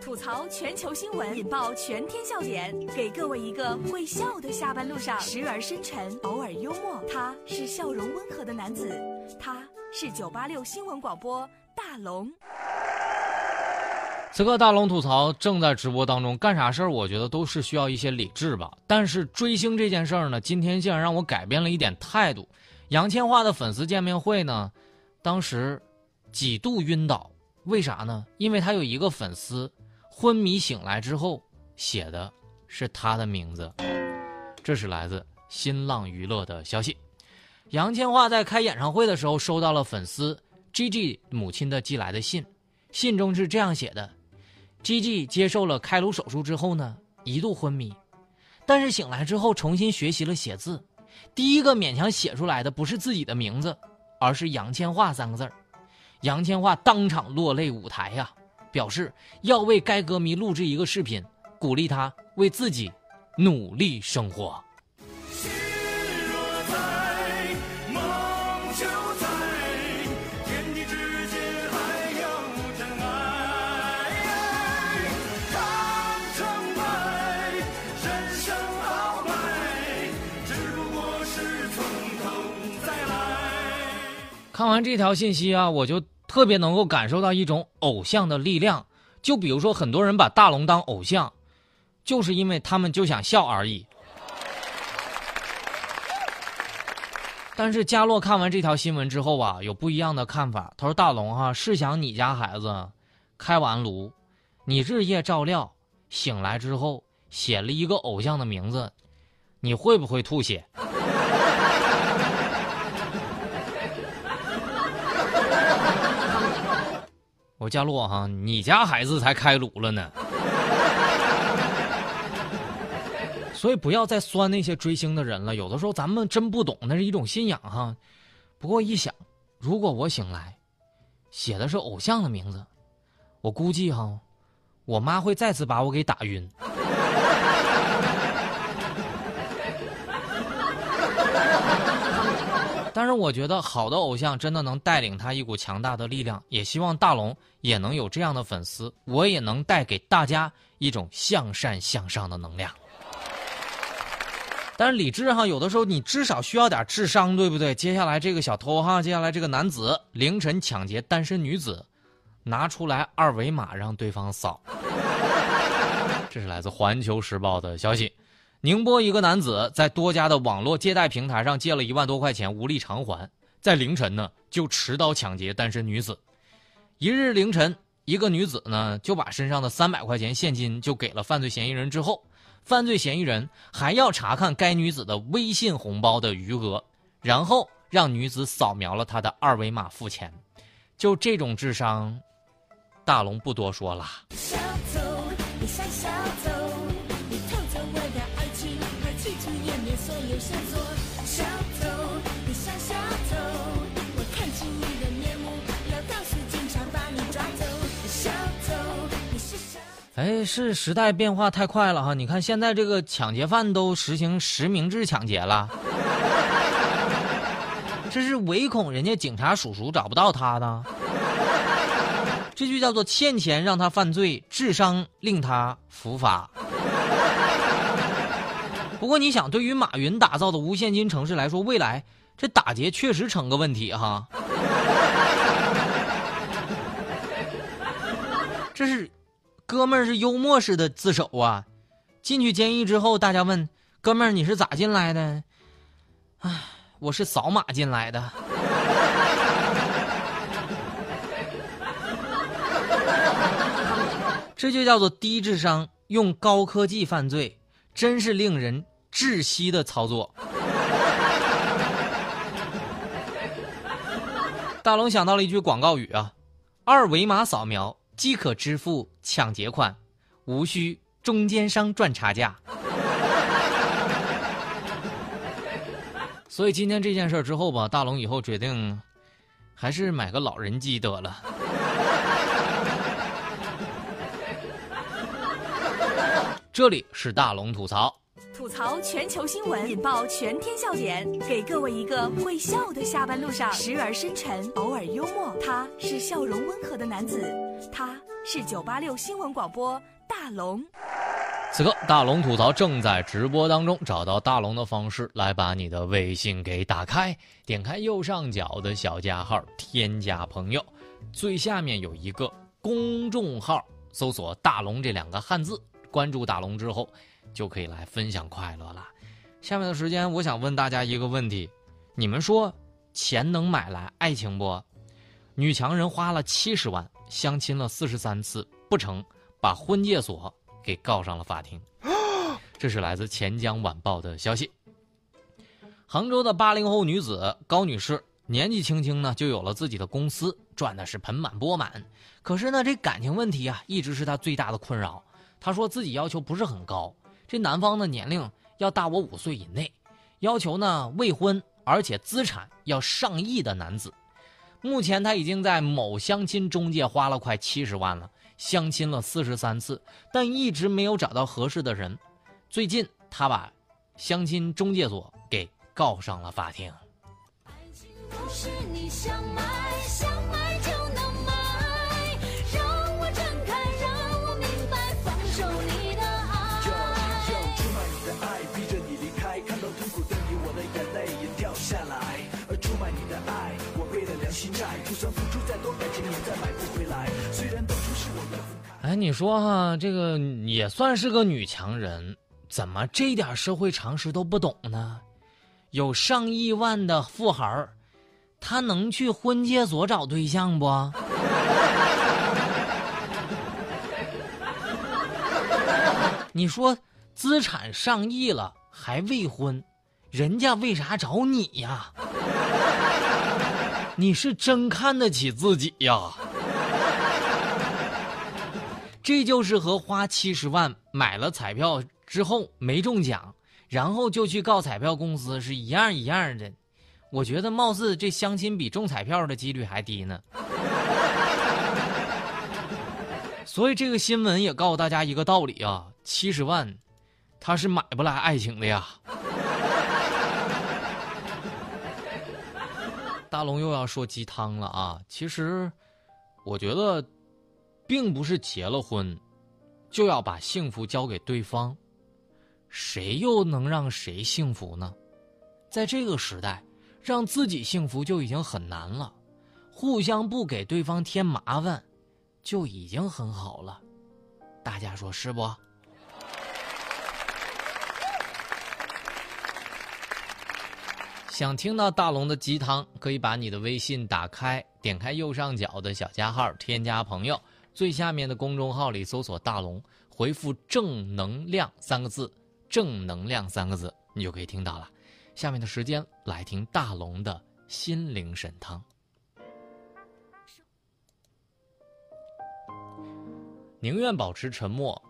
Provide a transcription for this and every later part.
吐槽全球新闻，引爆全天笑点，给各位一个会笑的下班路上，时而深沉，偶尔幽默。他是笑容温和的男子，他是九八六新闻广播大龙。此刻大龙吐槽正在直播当中，干啥事儿我觉得都是需要一些理智吧。但是追星这件事儿呢，今天竟然让我改变了一点态度。杨千嬅的粉丝见面会呢，当时几度晕倒，为啥呢？因为他有一个粉丝昏迷醒来之后写的是他的名字。这是来自新浪娱乐的消息。杨千嬅在开演唱会的时候收到了粉丝 G G 母亲的寄来的信，信中是这样写的。：G G 接受了开颅手术之后呢，一度昏迷，但是醒来之后重新学习了写字。第一个勉强写出来的不是自己的名字，而是杨千嬅三个字儿。杨千嬅当场落泪舞台呀，表示要为该歌迷录制一个视频，鼓励他为自己努力生活。看完这条信息啊，我就特别能够感受到一种偶像的力量。就比如说，很多人把大龙当偶像，就是因为他们就想笑而已。但是佳洛看完这条新闻之后啊，有不一样的看法。他说：“大龙哈，试想你家孩子开完颅，你日夜照料，醒来之后写了一个偶像的名字，你会不会吐血？”我佳洛哈，你家孩子才开颅了呢，所以不要再酸那些追星的人了。有的时候咱们真不懂，那是一种信仰哈。不过一想，如果我醒来，写的是偶像的名字，我估计哈，我妈会再次把我给打晕。但是我觉得好的偶像真的能带领他一股强大的力量，也希望大龙也能有这样的粉丝，我也能带给大家一种向善向上的能量。但是理智哈，有的时候你至少需要点智商，对不对？接下来这个小偷哈，接下来这个男子凌晨抢劫单身女子，拿出来二维码让对方扫。这是来自《环球时报》的消息。宁波一个男子在多家的网络借贷平台上借了一万多块钱，无力偿还，在凌晨呢就持刀抢劫单身女子。一日凌晨，一个女子呢就把身上的三百块钱现金就给了犯罪嫌疑人之后，犯罪嫌疑人还要查看该女子的微信红包的余额，然后让女子扫描了他的二维码付钱。就这种智商，大龙不多说了。哎，是时代变化太快了哈！你看现在这个抢劫犯都实行实名制抢劫了，这是唯恐人家警察叔叔找不到他呢，这就叫做欠钱让他犯罪，智商令他伏法。不过你想，对于马云打造的无现金城市来说，未来这打劫确实成个问题哈。这是。哥们儿是幽默式的自首啊！进去监狱之后，大家问哥们儿你是咋进来的？唉，我是扫码进来的。这就叫做低智商用高科技犯罪，真是令人窒息的操作。大龙想到了一句广告语啊：二维码扫描。即可支付抢劫款，无需中间商赚差价。所以今天这件事之后吧，大龙以后决定，还是买个老人机得了。这里是大龙吐槽。吐槽全球新闻，引爆全天笑点，给各位一个会笑的下班路上，时而深沉，偶尔幽默。他是笑容温和的男子，他。是九八六新闻广播大龙。此刻大龙吐槽正在直播当中，找到大龙的方式来把你的微信给打开，点开右上角的小加号，添加朋友，最下面有一个公众号，搜索“大龙”这两个汉字，关注大龙之后，就可以来分享快乐了。下面的时间，我想问大家一个问题：你们说钱能买来爱情不？女强人花了七十万相亲了四十三次不成，把婚介所。给告上了法庭，这是来自钱江晚报的消息。杭州的八零后女子高女士年纪轻轻呢就有了自己的公司，赚的是盆满钵满。可是呢，这感情问题啊一直是她最大的困扰。她说自己要求不是很高，这男方的年龄要大我五岁以内，要求呢未婚，而且资产要上亿的男子。目前他已经在某相亲中介花了快七十万了。相亲了四十三次，但一直没有找到合适的人。最近，他把相亲中介所给告上了法庭。爱情不是你想买想哎，你说哈，这个也算是个女强人，怎么这点社会常识都不懂呢？有上亿万的富豪，他能去婚介所找对象不？你说资产上亿了还未婚，人家为啥找你呀？你是真看得起自己呀？这就是和花七十万买了彩票之后没中奖，然后就去告彩票公司是一样一样的。我觉得貌似这相亲比中彩票的几率还低呢。所以这个新闻也告诉大家一个道理啊：七十万，他是买不来爱情的呀。大龙又要说鸡汤了啊！其实，我觉得。并不是结了婚，就要把幸福交给对方，谁又能让谁幸福呢？在这个时代，让自己幸福就已经很难了，互相不给对方添麻烦，就已经很好了。大家说是不？想听到大龙的鸡汤，可以把你的微信打开，点开右上角的小加号，添加朋友。最下面的公众号里搜索“大龙”，回复“正能量”三个字，“正能量”三个字，你就可以听到了。下面的时间来听大龙的心灵神汤。宁愿保持沉默，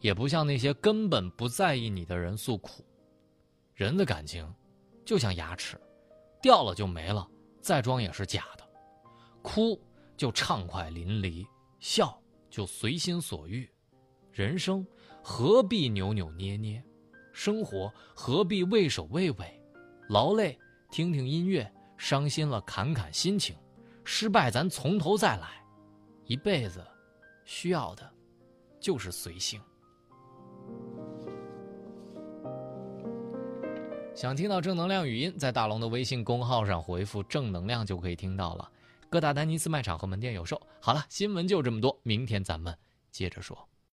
也不向那些根本不在意你的人诉苦。人的感情，就像牙齿，掉了就没了，再装也是假的。哭就畅快淋漓。笑就随心所欲，人生何必扭扭捏捏？生活何必畏首畏尾？劳累听听音乐，伤心了侃侃心情，失败咱从头再来。一辈子需要的，就是随性。想听到正能量语音，在大龙的微信公号上回复“正能量”就可以听到了。各大丹尼斯卖场和门店有售。好了，新闻就这么多，明天咱们接着说。